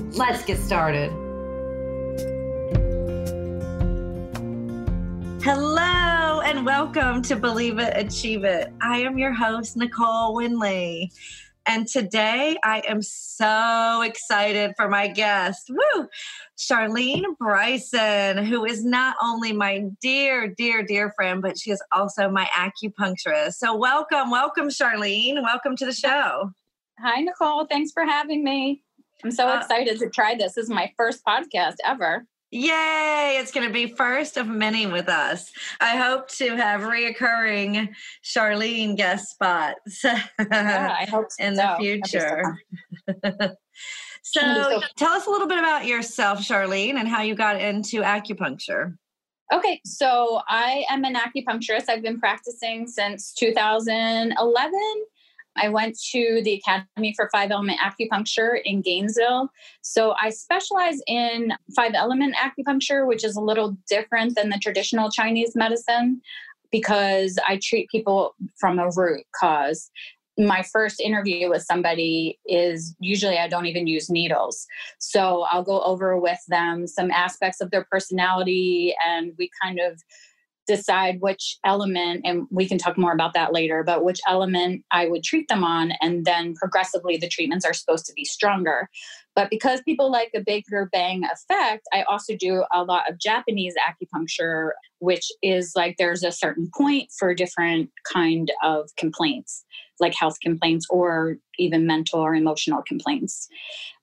Let's get started. Hello, and welcome to Believe It, Achieve It. I am your host, Nicole Winley. And today I am so excited for my guest. Woo! Charlene Bryson, who is not only my dear, dear, dear friend, but she is also my acupuncturist. So, welcome, welcome, Charlene. Welcome to the show. Hi, Nicole. Thanks for having me. I'm so uh, excited to try this. This is my first podcast ever. Yay! It's going to be first of many with us. I hope to have reoccurring Charlene guest spots yeah, I hope so. in the future. so, tell us a little bit about yourself, Charlene, and how you got into acupuncture. Okay, so I am an acupuncturist. I've been practicing since 2011 I went to the Academy for Five Element Acupuncture in Gainesville. So I specialize in five element acupuncture, which is a little different than the traditional Chinese medicine because I treat people from a root cause. My first interview with somebody is usually I don't even use needles. So I'll go over with them some aspects of their personality and we kind of decide which element, and we can talk more about that later, but which element I would treat them on. And then progressively, the treatments are supposed to be stronger. But because people like a bigger bang effect, I also do a lot of Japanese acupuncture, which is like there's a certain point for different kind of complaints, like health complaints or even mental or emotional complaints.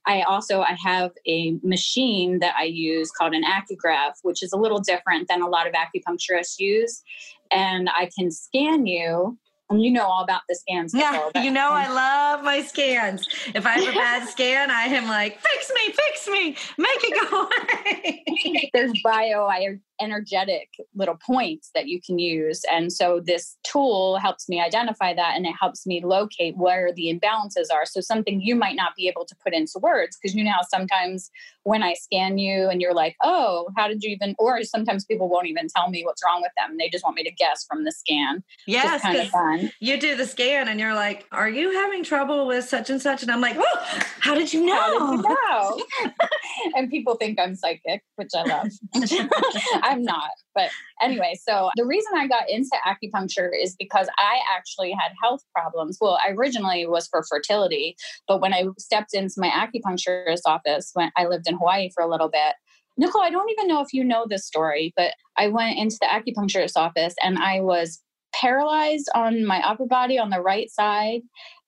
I also I have a machine that I use called an AcuGraph, which is a little different than a lot of acupuncturists use, and I can scan you and you know all about the scans. Yeah, you know I um, love my scans. If I have a bad scan, I am like, fix me, fix me, make it go away. There's bio energetic little points that you can use. And so this tool helps me identify that and it helps me locate where the imbalances are. So something you might not be able to put into words because you know how sometimes when I scan you and you're like, oh, how did you even, or sometimes people won't even tell me what's wrong with them. They just want me to guess from the scan. Yes, kind of fun. you do the scan and you're like, are you having trouble with such and such? And I'm like, oh, how did you know? How did you know? and people think I'm psychic, which I love. I'm not. But anyway, so the reason I got into acupuncture is because I actually had health problems. Well, I originally was for fertility, but when I stepped into my acupuncturist office when I lived in Hawaii for a little bit, Nicole, I don't even know if you know this story, but I went into the acupuncturist office and I was paralyzed on my upper body on the right side,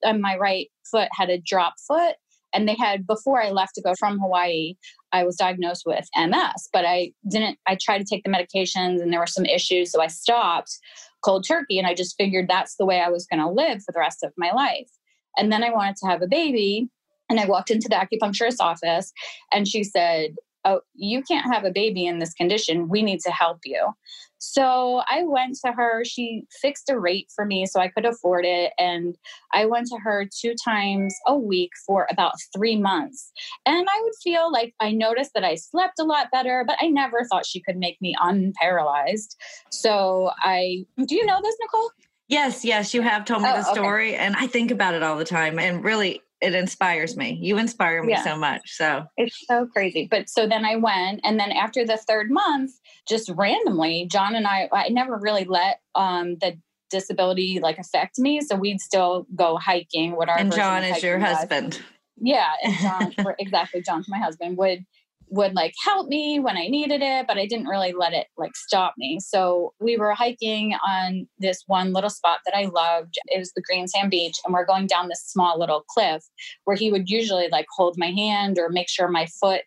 and my right foot had a drop foot. And they had, before I left to go from Hawaii, I was diagnosed with MS, but I didn't, I tried to take the medications and there were some issues. So I stopped cold turkey and I just figured that's the way I was going to live for the rest of my life. And then I wanted to have a baby. And I walked into the acupuncturist's office and she said, Oh, you can't have a baby in this condition. We need to help you. So I went to her. She fixed a rate for me so I could afford it. And I went to her two times a week for about three months. And I would feel like I noticed that I slept a lot better, but I never thought she could make me unparalyzed. So I, do you know this, Nicole? Yes, yes, you have told me oh, the story, okay. and I think about it all the time. And really, it inspires me. You inspire me yeah. so much. So it's so crazy. But so then I went, and then after the third month, just randomly, John and I, I never really let um, the disability like affect me. So we'd still go hiking. What our and John is your was. husband. Yeah, and John, exactly. John's my husband. Would would like help me when I needed it, but I didn't really let it like stop me. So we were hiking on this one little spot that I loved. It was the Green Sand Beach, and we're going down this small little cliff where he would usually like hold my hand or make sure my foot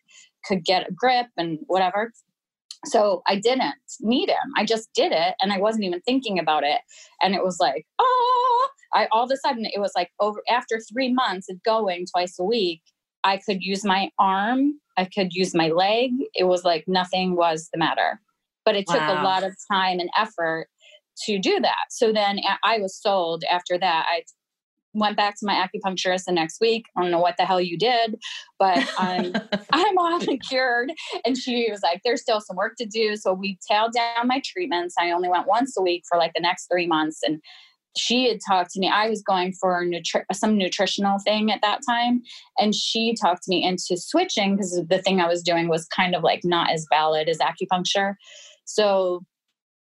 could get a grip and whatever. So I didn't need him. I just did it and I wasn't even thinking about it. And it was like, oh, I all of a sudden it was like over after three months of going twice a week, I could use my arm, I could use my leg. It was like nothing was the matter. But it took wow. a lot of time and effort to do that. So then I was sold after that. I went back to my acupuncturist the next week. I don't know what the hell you did, but I'm I'm off and cured. And she was like, "There's still some work to do." So we tailed down my treatments. I only went once a week for like the next three months, and she had talked to me. I was going for nutri- some nutritional thing at that time, and she talked me into switching because the thing I was doing was kind of like not as valid as acupuncture. So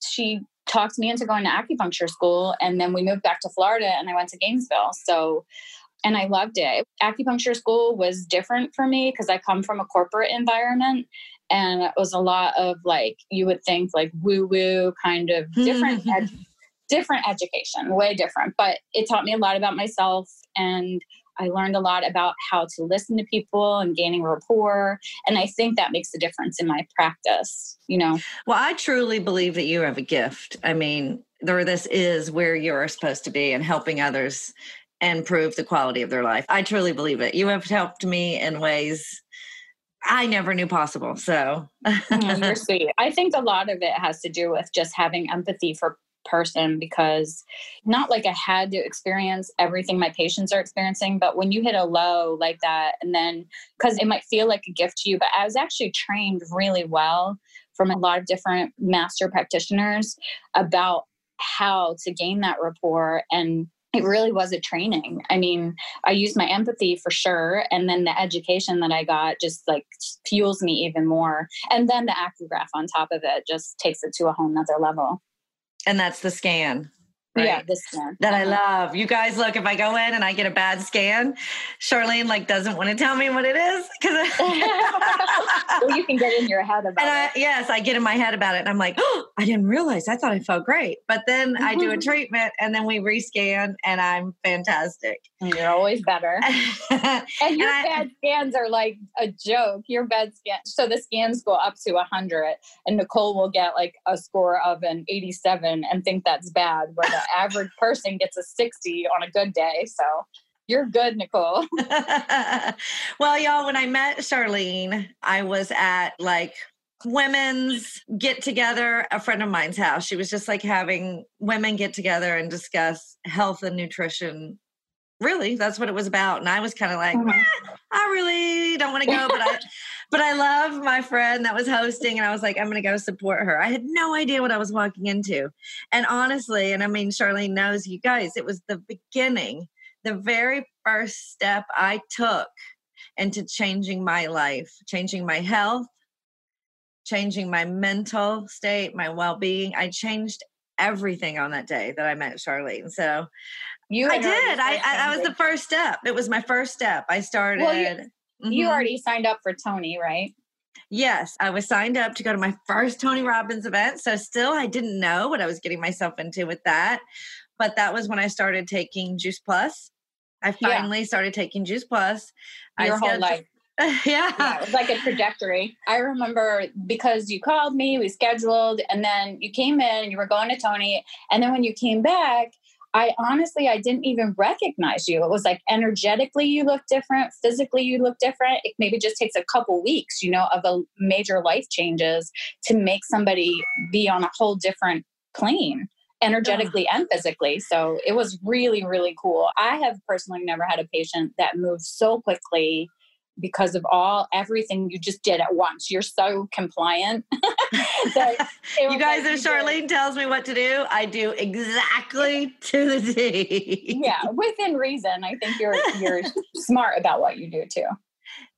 she talked me into going to acupuncture school, and then we moved back to Florida, and I went to Gainesville. So and I loved it. Acupuncture school was different for me because I come from a corporate environment and it was a lot of like you would think like woo woo kind of different hmm. ed- different education, way different. But it taught me a lot about myself and I learned a lot about how to listen to people and gaining rapport. And I think that makes a difference in my practice, you know. Well, I truly believe that you have a gift. I mean, there this is where you're supposed to be and helping others improve the quality of their life. I truly believe it. You have helped me in ways I never knew possible. So mm, you're sweet. I think a lot of it has to do with just having empathy for person because not like I had to experience everything my patients are experiencing, but when you hit a low like that, and then because it might feel like a gift to you, but I was actually trained really well from a lot of different master practitioners about how to gain that rapport and it really was a training. I mean, I used my empathy for sure. And then the education that I got just like fuels me even more. And then the AcuGraph on top of it just takes it to a whole nother level. And that's the scan. Right? Yeah, this scan that I uh-huh. love. You guys, look, if I go in and I get a bad scan, Charlene like doesn't want to tell me what it is because well, you can get in your head about I, it. Yes, I get in my head about it, and I'm like, oh, I didn't realize. I thought I felt great, but then I do a treatment, and then we rescan, and I'm fantastic. And you're always better. and your and bad scans are like a joke. Your bad scan. So the scans go up to 100, and Nicole will get like a score of an 87 and think that's bad. Where the average person gets a 60 on a good day. So you're good, Nicole. well, y'all, when I met Charlene, I was at like women's get together, a friend of mine's house. She was just like having women get together and discuss health and nutrition. Really, that's what it was about. And I was kind of like, mm-hmm. eh, I really don't want to go, but I but I love my friend that was hosting, and I was like, I'm going to go support her. I had no idea what I was walking into. And honestly, and I mean, Charlene knows you guys, it was the beginning, the very first step I took into changing my life, changing my health, changing my mental state, my well being. I changed everything on that day that I met Charlene. So you I did. I, I that was the first step. It was my first step. I started. Well, Mm-hmm. You already signed up for Tony, right? Yes, I was signed up to go to my first Tony Robbins event. So still I didn't know what I was getting myself into with that. But that was when I started taking Juice Plus. I finally yeah. started taking Juice Plus. Your I whole life. yeah. yeah. It was like a trajectory. I remember because you called me, we scheduled, and then you came in and you were going to Tony. And then when you came back, I honestly, I didn't even recognize you. It was like energetically you look different, physically you look different. It maybe just takes a couple weeks, you know, of a major life changes to make somebody be on a whole different plane energetically and physically. So it was really, really cool. I have personally never had a patient that moved so quickly because of all everything you just did at once. You're so compliant. you guys, if Charlene tells me what to do, I do exactly to the T. yeah, within reason. I think you're you're smart about what you do too.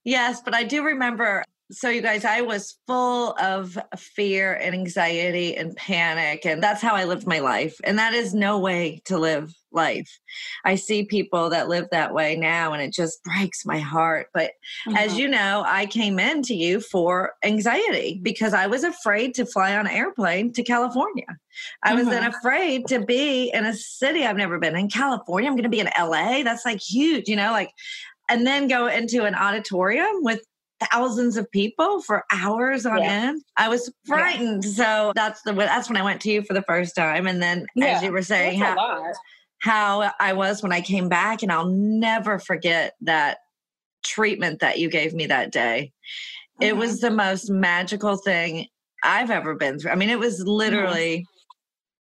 Yes, but I do remember So, you guys, I was full of fear and anxiety and panic. And that's how I lived my life. And that is no way to live life. I see people that live that way now, and it just breaks my heart. But mm-hmm. as you know, I came into you for anxiety because I was afraid to fly on an airplane to California. I was mm-hmm. then afraid to be in a city I've never been in. California, I'm going to be in LA. That's like huge, you know, like and then go into an auditorium with thousands of people for hours on yeah. end. I was frightened. Yeah. So that's the that's when I went to you for the first time. And then yeah. as you were saying how, how I was when I came back, and I'll never forget that treatment that you gave me that day. It mm-hmm. was the most magical thing I've ever been through. I mean, it was mm-hmm. literally mm-hmm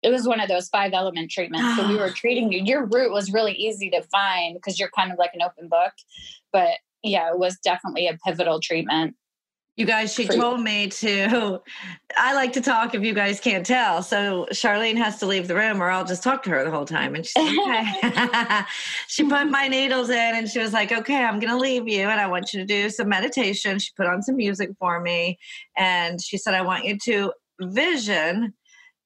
it was one of those five element treatments. so we were treating you. Your route was really easy to find because you're kind of like an open book. But yeah, it was definitely a pivotal treatment. You guys, she told me to. I like to talk if you guys can't tell. So Charlene has to leave the room, or I'll just talk to her the whole time. And she's okay. she put my needles in, and she was like, "Okay, I'm going to leave you, and I want you to do some meditation." She put on some music for me, and she said, "I want you to vision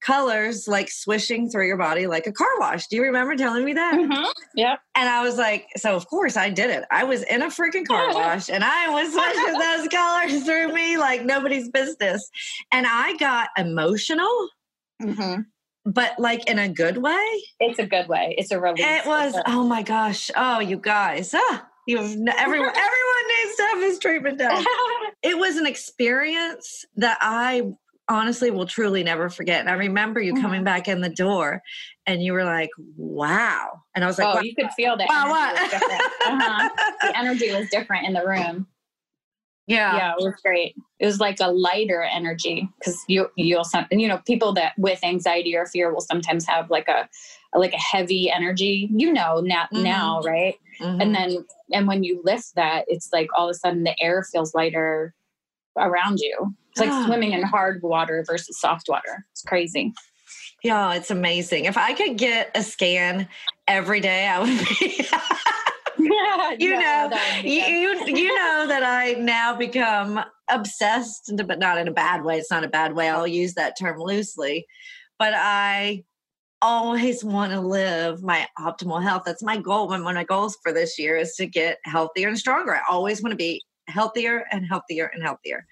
colors like swishing through your body like a car wash. Do you remember telling me that? Mm-hmm. Yeah. And I was like, so of course I did it. I was in a freaking car wash and I was swishing those colors through me like nobody's business. And I got emotional. Mm-hmm. But like in a good way. It's a good way. It's a release. It was. Oh my gosh! Oh, you guys! Ah, you have everyone. everyone needs to have his treatment done. it was an experience that I honestly will truly never forget. And I remember you coming mm-hmm. back in the door and you were like, wow. And I was like, oh, wow. you could feel that. Wow, uh-huh. The energy was different in the room. Yeah. Yeah, it was great. It was like a lighter energy because you you'll you know people that with anxiety or fear will sometimes have like a like a heavy energy. You know now mm-hmm. now right, mm-hmm. and then and when you lift that, it's like all of a sudden the air feels lighter around you. It's like swimming in hard water versus soft water. It's crazy. Yeah, it's amazing. If I could get a scan every day, I would be. you know, you, you you know that I now become obsessed, but not in a bad way. It's not a bad way. I'll use that term loosely, but I always want to live my optimal health. That's my goal. One of my goals for this year is to get healthier and stronger. I always want to be healthier and healthier and healthier.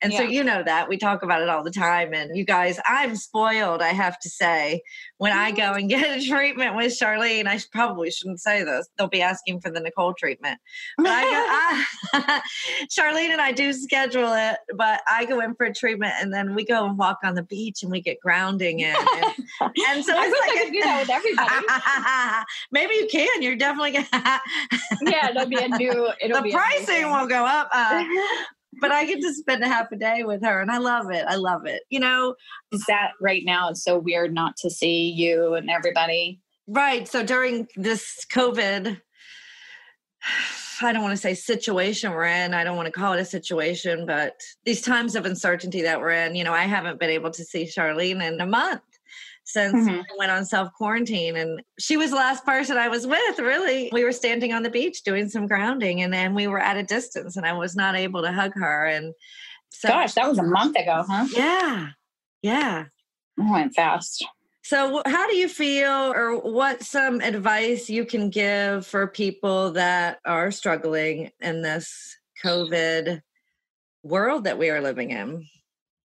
And yeah. so you know that we talk about it all the time. And you guys, I'm spoiled, I have to say. When I go and get a treatment with Charlene, I probably shouldn't say this. They'll be asking for the Nicole treatment. But I, go, I, Charlene and I do schedule it, but I go in for a treatment and then we go and walk on the beach and we get grounding in. And, and so I it's like I do that with everybody. maybe you can. You're definitely gonna. yeah, it'll be a new. It'll the pricing will go up. Uh, but I get to spend a half a day with her and I love it. I love it. You know, is that right now it's so weird not to see you and everybody. Right. So during this COVID, I don't want to say situation we're in. I don't want to call it a situation, but these times of uncertainty that we're in, you know, I haven't been able to see Charlene in a month since mm-hmm. I went on self quarantine. And she was the last person I was with, really. We were standing on the beach doing some grounding and then we were at a distance and I was not able to hug her. And so, gosh, that was a month ago, huh? Yeah. Yeah. It went fast. So, how do you feel, or what some advice you can give for people that are struggling in this COVID world that we are living in?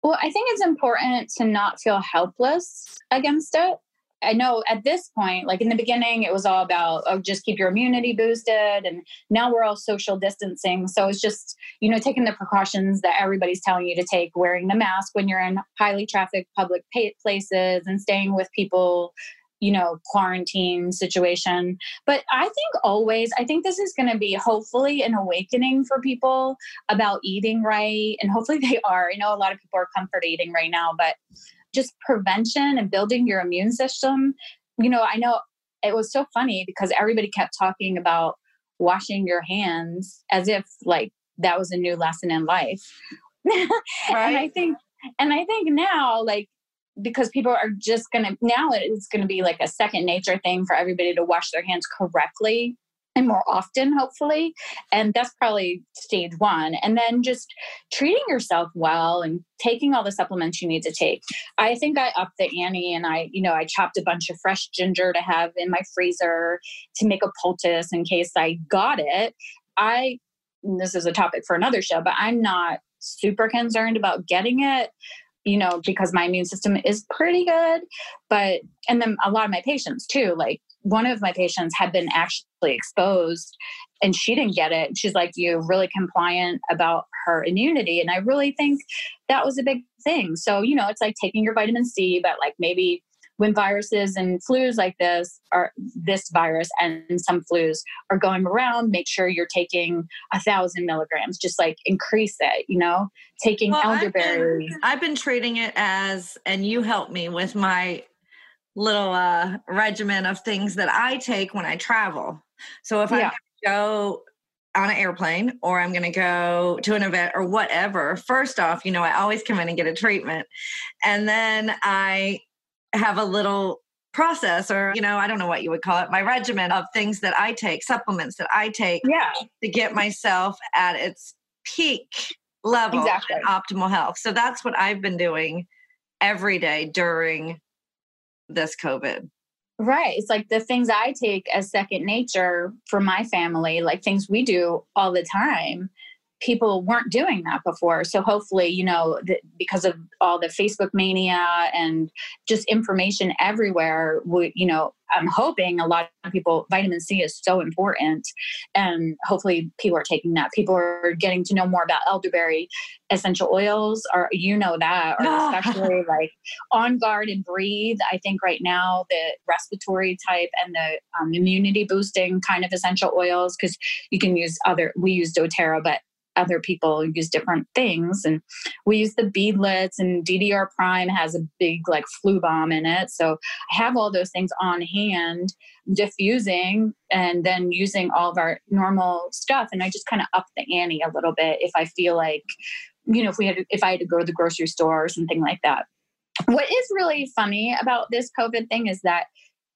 Well, I think it's important to not feel helpless against it. I know at this point, like in the beginning, it was all about, oh, just keep your immunity boosted. And now we're all social distancing. So it's just, you know, taking the precautions that everybody's telling you to take, wearing the mask when you're in highly trafficked public places and staying with people you know, quarantine situation. But I think always, I think this is going to be hopefully an awakening for people about eating right. And hopefully they are. I know a lot of people are comfort eating right now, but just prevention and building your immune system. You know, I know it was so funny because everybody kept talking about washing your hands as if like that was a new lesson in life. Right. and I think and I think now like because people are just going to now it's going to be like a second nature thing for everybody to wash their hands correctly and more often, hopefully. And that's probably stage one. And then just treating yourself well and taking all the supplements you need to take. I think I upped the ante and I, you know, I chopped a bunch of fresh ginger to have in my freezer to make a poultice in case I got it. I, this is a topic for another show, but I'm not super concerned about getting it you know, because my immune system is pretty good. But, and then a lot of my patients too, like one of my patients had been actually exposed and she didn't get it. She's like, You're really compliant about her immunity. And I really think that was a big thing. So, you know, it's like taking your vitamin C, but like maybe when viruses and flus like this are this virus and some flus are going around, make sure you're taking a thousand milligrams, just like increase it, you know, taking well, elderberry. I've been, I've been treating it as, and you help me with my little uh, regimen of things that I take when I travel. So if yeah. I go on an airplane or I'm going to go to an event or whatever, first off, you know, I always come in and get a treatment. And then I have a little process or you know i don't know what you would call it my regimen of things that i take supplements that i take yeah. to get myself at its peak level exactly. and optimal health so that's what i've been doing every day during this covid right it's like the things i take as second nature for my family like things we do all the time people weren't doing that before. So hopefully, you know, the, because of all the Facebook mania and just information everywhere, we, you know, I'm hoping a lot of people, vitamin C is so important. And hopefully people are taking that. People are getting to know more about elderberry essential oils, or you know that, or especially like on guard and breathe. I think right now the respiratory type and the um, immunity boosting kind of essential oils, because you can use other, we use doTERRA, but other people use different things. And we use the beadlets, and DDR Prime has a big like flu bomb in it. So I have all those things on hand, diffusing, and then using all of our normal stuff. And I just kind of up the ante a little bit if I feel like, you know, if we had, if I had to go to the grocery store or something like that. What is really funny about this COVID thing is that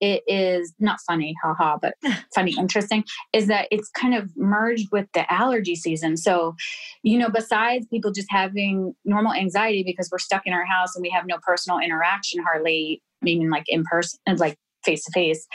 it is not funny, haha, but funny, interesting, is that it's kind of merged with the allergy season. So, you know, besides people just having normal anxiety because we're stuck in our house and we have no personal interaction hardly, meaning like in person, like face to face,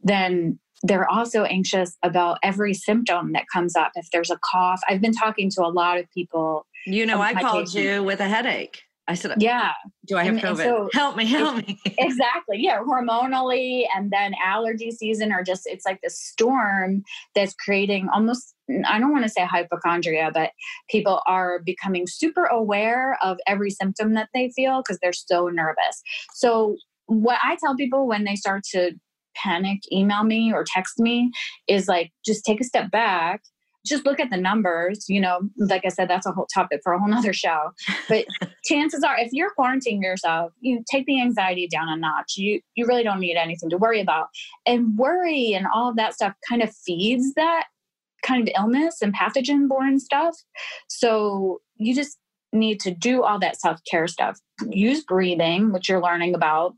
then they're also anxious about every symptom that comes up. If there's a cough, I've been talking to a lot of people. You know, I called patients. you with a headache. I said, Yeah. Do I have and, COVID? And so help me, help me. exactly. Yeah. Hormonally and then allergy season are just, it's like the storm that's creating almost, I don't want to say hypochondria, but people are becoming super aware of every symptom that they feel because they're so nervous. So, what I tell people when they start to panic, email me or text me is like, just take a step back just look at the numbers. You know, like I said, that's a whole topic for a whole nother show. But chances are, if you're quarantining yourself, you take the anxiety down a notch. You you really don't need anything to worry about. And worry and all of that stuff kind of feeds that kind of illness and pathogen borne stuff. So you just need to do all that self care stuff. Use breathing, which you're learning about.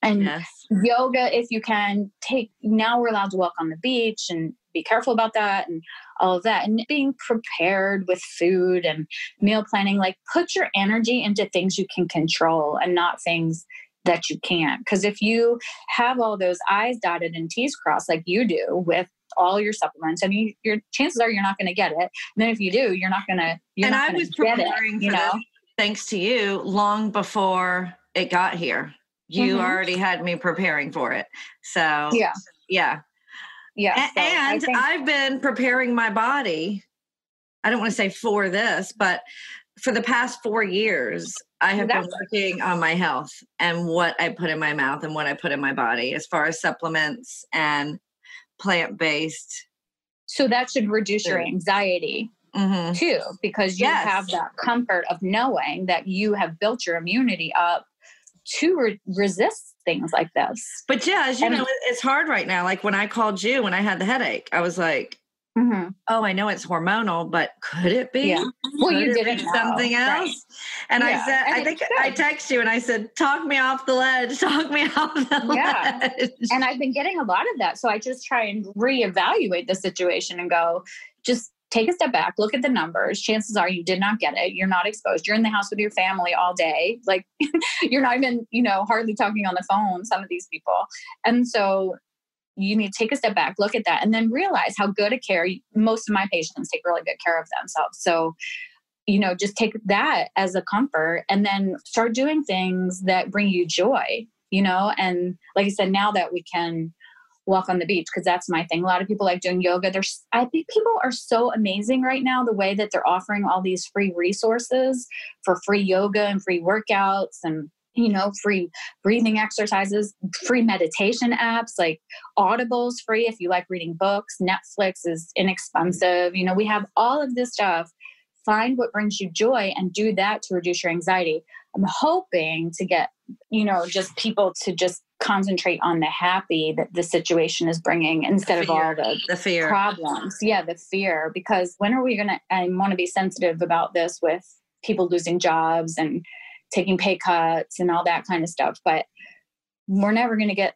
And yes. yoga, if you can, take now we're allowed to walk on the beach and be careful about that and all of that and being prepared with food and meal planning like put your energy into things you can control and not things that you can't. Because if you have all those i's dotted and t's crossed like you do with all your supplements and you, your chances are you're not going to get it and then if you do you're not going to and i was preparing it, you know this, thanks to you long before it got here. You mm-hmm. already had me preparing for it. So yeah. yeah yeah. So and think- I've been preparing my body. I don't want to say for this, but for the past four years, I have been working on my health and what I put in my mouth and what I put in my body as far as supplements and plant based. So that should reduce your anxiety mm-hmm. too, because you yes. have that comfort of knowing that you have built your immunity up to re- resist things like this. But yeah, as you and, know, it's hard right now. Like when I called you when I had the headache, I was like, mm-hmm. oh, I know it's hormonal, but could it be? Yeah. Well, could you didn't something else. Right. And yeah. I said, and I think I text you and I said, talk me off the ledge, talk me off the yeah. ledge. And I've been getting a lot of that. So I just try and reevaluate the situation and go, just take a step back, look at the numbers. Chances are you did not get it. You're not exposed. You're in the house with your family all day. Like you're not even, you know, hardly talking on the phone, some of these people. And so you need to take a step back, look at that, and then realize how good a care most of my patients take really good care of themselves. So, you know, just take that as a comfort and then start doing things that bring you joy, you know. And like I said, now that we can walk on the beach, because that's my thing. A lot of people like doing yoga. There's, I think people are so amazing right now the way that they're offering all these free resources for free yoga and free workouts and you know, free breathing exercises, free meditation apps like Audible's free if you like reading books, Netflix is inexpensive. You know, we have all of this stuff. Find what brings you joy and do that to reduce your anxiety. I'm hoping to get, you know, just people to just concentrate on the happy that the situation is bringing instead of all the, the fear problems. Yeah, the fear. Because when are we going to, I want to be sensitive about this with people losing jobs and taking pay cuts and all that kind of stuff. But we're never going to get,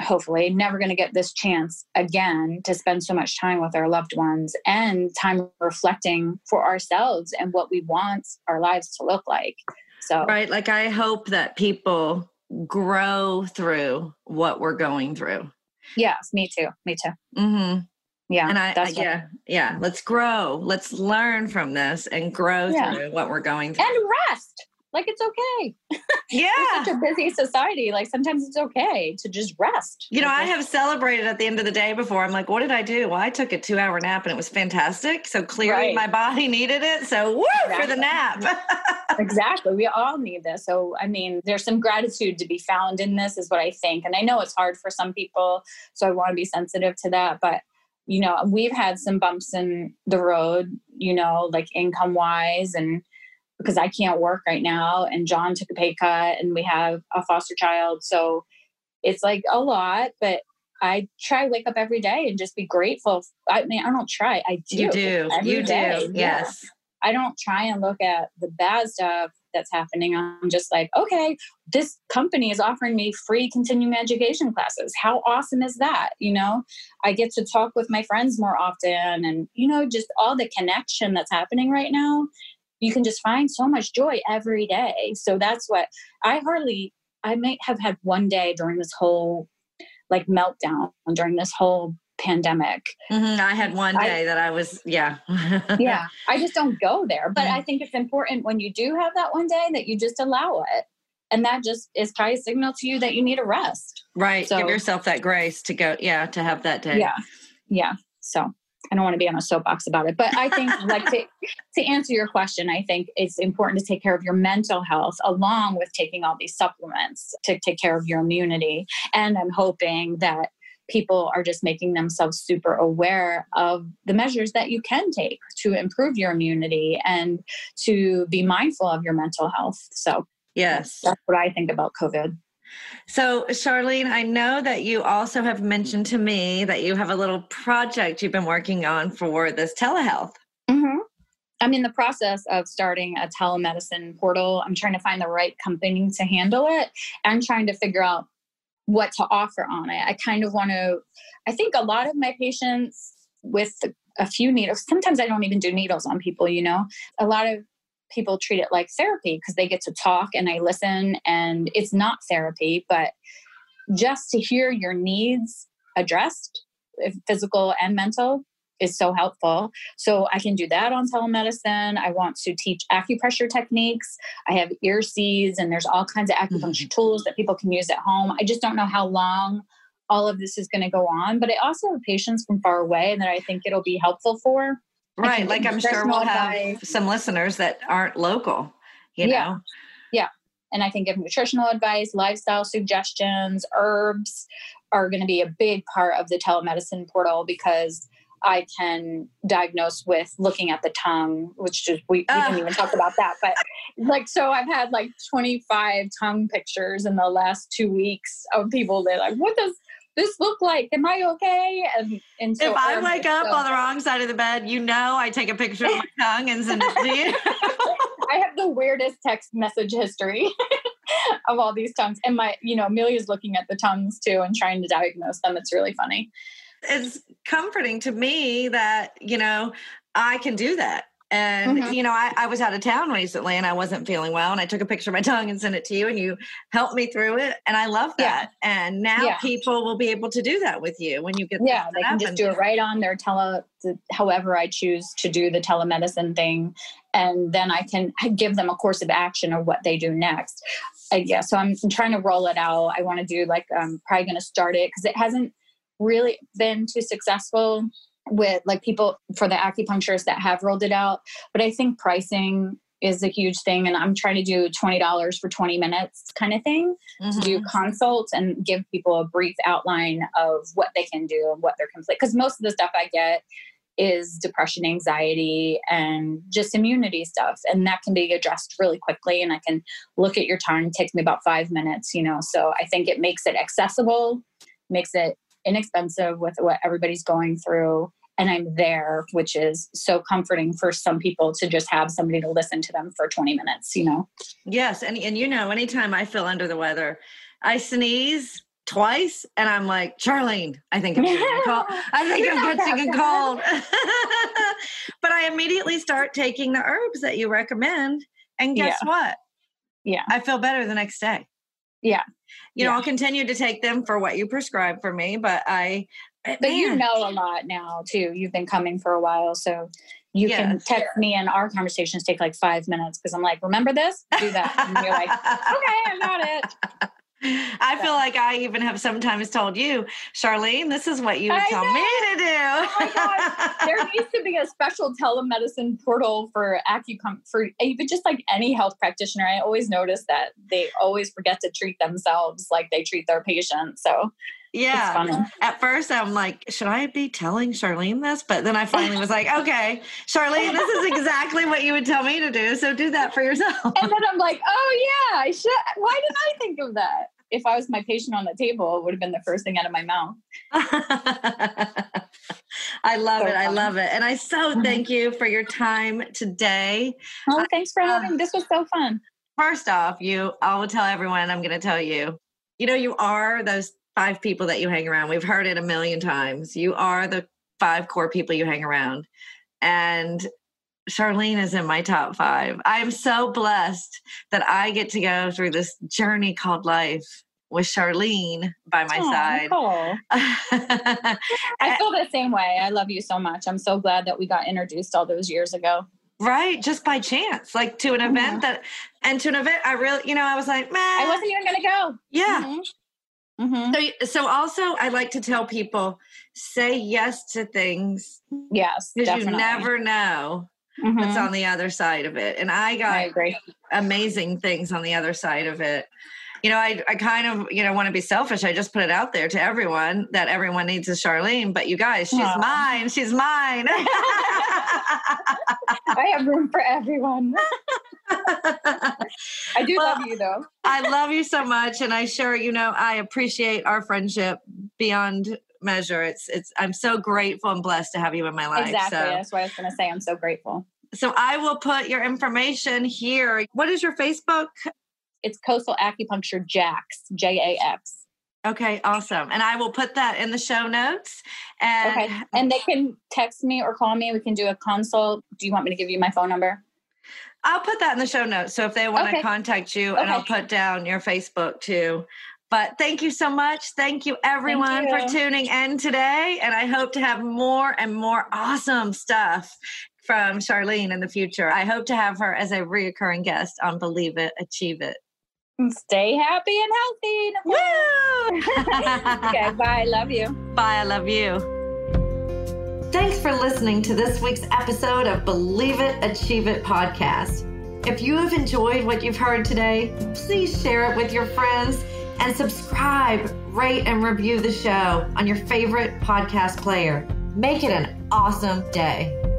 hopefully, never going to get this chance again to spend so much time with our loved ones and time reflecting for ourselves and what we want our lives to look like. So, right. Like, I hope that people grow through what we're going through. Yes, me too. Me too. Mm-hmm. Yeah. And I, I yeah, yeah. Let's grow. Let's learn from this and grow yeah. through what we're going through. And rest like it's okay. Yeah. such a busy society. Like sometimes it's okay to just rest. You know, I have celebrated at the end of the day before. I'm like, what did I do? Well, I took a two hour nap and it was fantastic. So clearly right. my body needed it. So woo exactly. for the nap. exactly. We all need this. So I mean, there's some gratitude to be found in this, is what I think. And I know it's hard for some people. So I want to be sensitive to that. But you know, we've had some bumps in the road, you know, like income wise and because I can't work right now. And John took a pay cut and we have a foster child. So it's like a lot, but I try wake up every day and just be grateful. I mean, I don't try. I do. You do. You day. do. Yes. Yeah. I don't try and look at the bad stuff that's happening. I'm just like, okay, this company is offering me free continuing education classes. How awesome is that? You know, I get to talk with my friends more often and, you know, just all the connection that's happening right now you can just find so much joy every day. So that's what I hardly, I might have had one day during this whole like meltdown during this whole pandemic. Mm-hmm. I had one day I, that I was, yeah. yeah. I just don't go there. But mm-hmm. I think it's important when you do have that one day that you just allow it. And that just is probably a signal to you that you need a rest. Right. So, Give yourself that grace to go, yeah, to have that day. Yeah. Yeah. So I don't want to be on a soapbox about it, but I think like to, to answer your question, I think it's important to take care of your mental health along with taking all these supplements to take care of your immunity. And I'm hoping that people are just making themselves super aware of the measures that you can take to improve your immunity and to be mindful of your mental health. So, yes, that's what I think about COVID. So, Charlene, I know that you also have mentioned to me that you have a little project you've been working on for this telehealth. Mm-hmm. I'm in the process of starting a telemedicine portal. I'm trying to find the right company to handle it. I'm trying to figure out what to offer on it. I kind of want to, I think a lot of my patients with a few needles, sometimes I don't even do needles on people, you know. A lot of people treat it like therapy because they get to talk and I listen and it's not therapy, but just to hear your needs addressed, physical and mental, is so helpful. So I can do that on telemedicine. I want to teach acupressure techniques. I have ear seeds and there's all kinds of acupuncture mm-hmm. tools that people can use at home. I just don't know how long all of this is going to go on, but I also have patients from far away that I think it'll be helpful for. Right. Like I'm sure we'll have some listeners that aren't local, you yeah. know? Yeah. And I can give nutritional advice, lifestyle suggestions, herbs are going to be a big part of the telemedicine portal because I can diagnose with looking at the tongue, which just we, we uh. didn't even talk about that. But like, so I've had like 25 tongue pictures in the last two weeks of people that like, what does this look like? Am I okay? And, and so if I wake up so, on the wrong side of the bed, you know I take a picture of my tongue and send it to you. I have the weirdest text message history of all these tongues. And my, you know, Amelia's looking at the tongues too and trying to diagnose them. It's really funny. It's comforting to me that, you know, I can do that. And, mm-hmm. you know, I, I was out of town recently and I wasn't feeling well. And I took a picture of my tongue and sent it to you, and you helped me through it. And I love that. Yeah. And now yeah. people will be able to do that with you when you get Yeah, they can just do it right on their tele, however I choose to do the telemedicine thing. And then I can give them a course of action of what they do next. Uh, yeah, so I'm, I'm, trying to roll it out. I want to do like, I'm probably going to start it because it hasn't really been too successful with like people for the acupuncturists that have rolled it out. But I think pricing is a huge thing. And I'm trying to do $20 for 20 minutes kind of thing mm-hmm. to do mm-hmm. consults and give people a brief outline of what they can do and what they're complete. Because most of the stuff I get is depression, anxiety, and just immunity stuff. And that can be addressed really quickly. And I can look at your tongue, it takes me about five minutes, you know. So I think it makes it accessible, makes it inexpensive with what everybody's going through and I'm there, which is so comforting for some people to just have somebody to listen to them for 20 minutes, you know? Yes. And, and you know, anytime I feel under the weather, I sneeze twice and I'm like, Charlene, I think I'm getting a cold. I think I'm getting a cold. but I immediately start taking the herbs that you recommend. And guess yeah. what? Yeah. I feel better the next day. Yeah. You know. I'll continue to take them for what you prescribe for me, but I but Man. you know a lot now too. You've been coming for a while, so you yes. can text me and our conversations take like five minutes because I'm like, remember this? Do that. And you're like, okay, I got it. I feel like I even have sometimes told you, Charlene, this is what you would I tell know. me to do. Oh my gosh. there needs to be a special telemedicine portal for acupuncture, for even just like any health practitioner. I always notice that they always forget to treat themselves like they treat their patients. So yeah. At first, I'm like, should I be telling Charlene this? But then I finally was like, okay, Charlene, this is exactly what you would tell me to do. So do that for yourself. And then I'm like, oh, yeah, I should. Why didn't I think of that? If I was my patient on the table, it would have been the first thing out of my mouth. I love so it. Fun. I love it. And I so mm-hmm. thank you for your time today. Oh, thanks for having. Uh, this was so fun. First off, you, I will tell everyone, I'm going to tell you, you know, you are those five people that you hang around. We've heard it a million times. You are the five core people you hang around. And Charlene is in my top five. I'm so blessed that I get to go through this journey called life with Charlene by my oh, side. Cool. I feel the same way. I love you so much. I'm so glad that we got introduced all those years ago. Right, just by chance, like to an mm-hmm. event that, and to an event, I really, you know, I was like, man, I wasn't even going to go. Yeah, mm-hmm. Mm-hmm. So, so also, I like to tell people say yes to things. Yes, because you never know mm-hmm. what's on the other side of it. And I got I amazing things on the other side of it. You know, I, I kind of, you know, want to be selfish. I just put it out there to everyone that everyone needs a Charlene, but you guys, she's Aww. mine. She's mine. I have room for everyone. I do well, love you though. I love you so much. And I sure, you know, I appreciate our friendship beyond measure. It's it's I'm so grateful and blessed to have you in my life. Exactly. So. That's what I was gonna say. I'm so grateful. So I will put your information here. What is your Facebook? It's Coastal Acupuncture Jax, J A X. Okay, awesome. And I will put that in the show notes. And okay. And they can text me or call me. We can do a consult. Do you want me to give you my phone number? I'll put that in the show notes. So if they want okay. to contact you, okay. and I'll put down your Facebook too. But thank you so much. Thank you everyone thank you. for tuning in today. And I hope to have more and more awesome stuff from Charlene in the future. I hope to have her as a reoccurring guest on Believe It, Achieve It. Stay happy and healthy. Woo! okay, bye. I love you. Bye. I love you. Thanks for listening to this week's episode of Believe It, Achieve It podcast. If you have enjoyed what you've heard today, please share it with your friends and subscribe, rate, and review the show on your favorite podcast player. Make it an awesome day.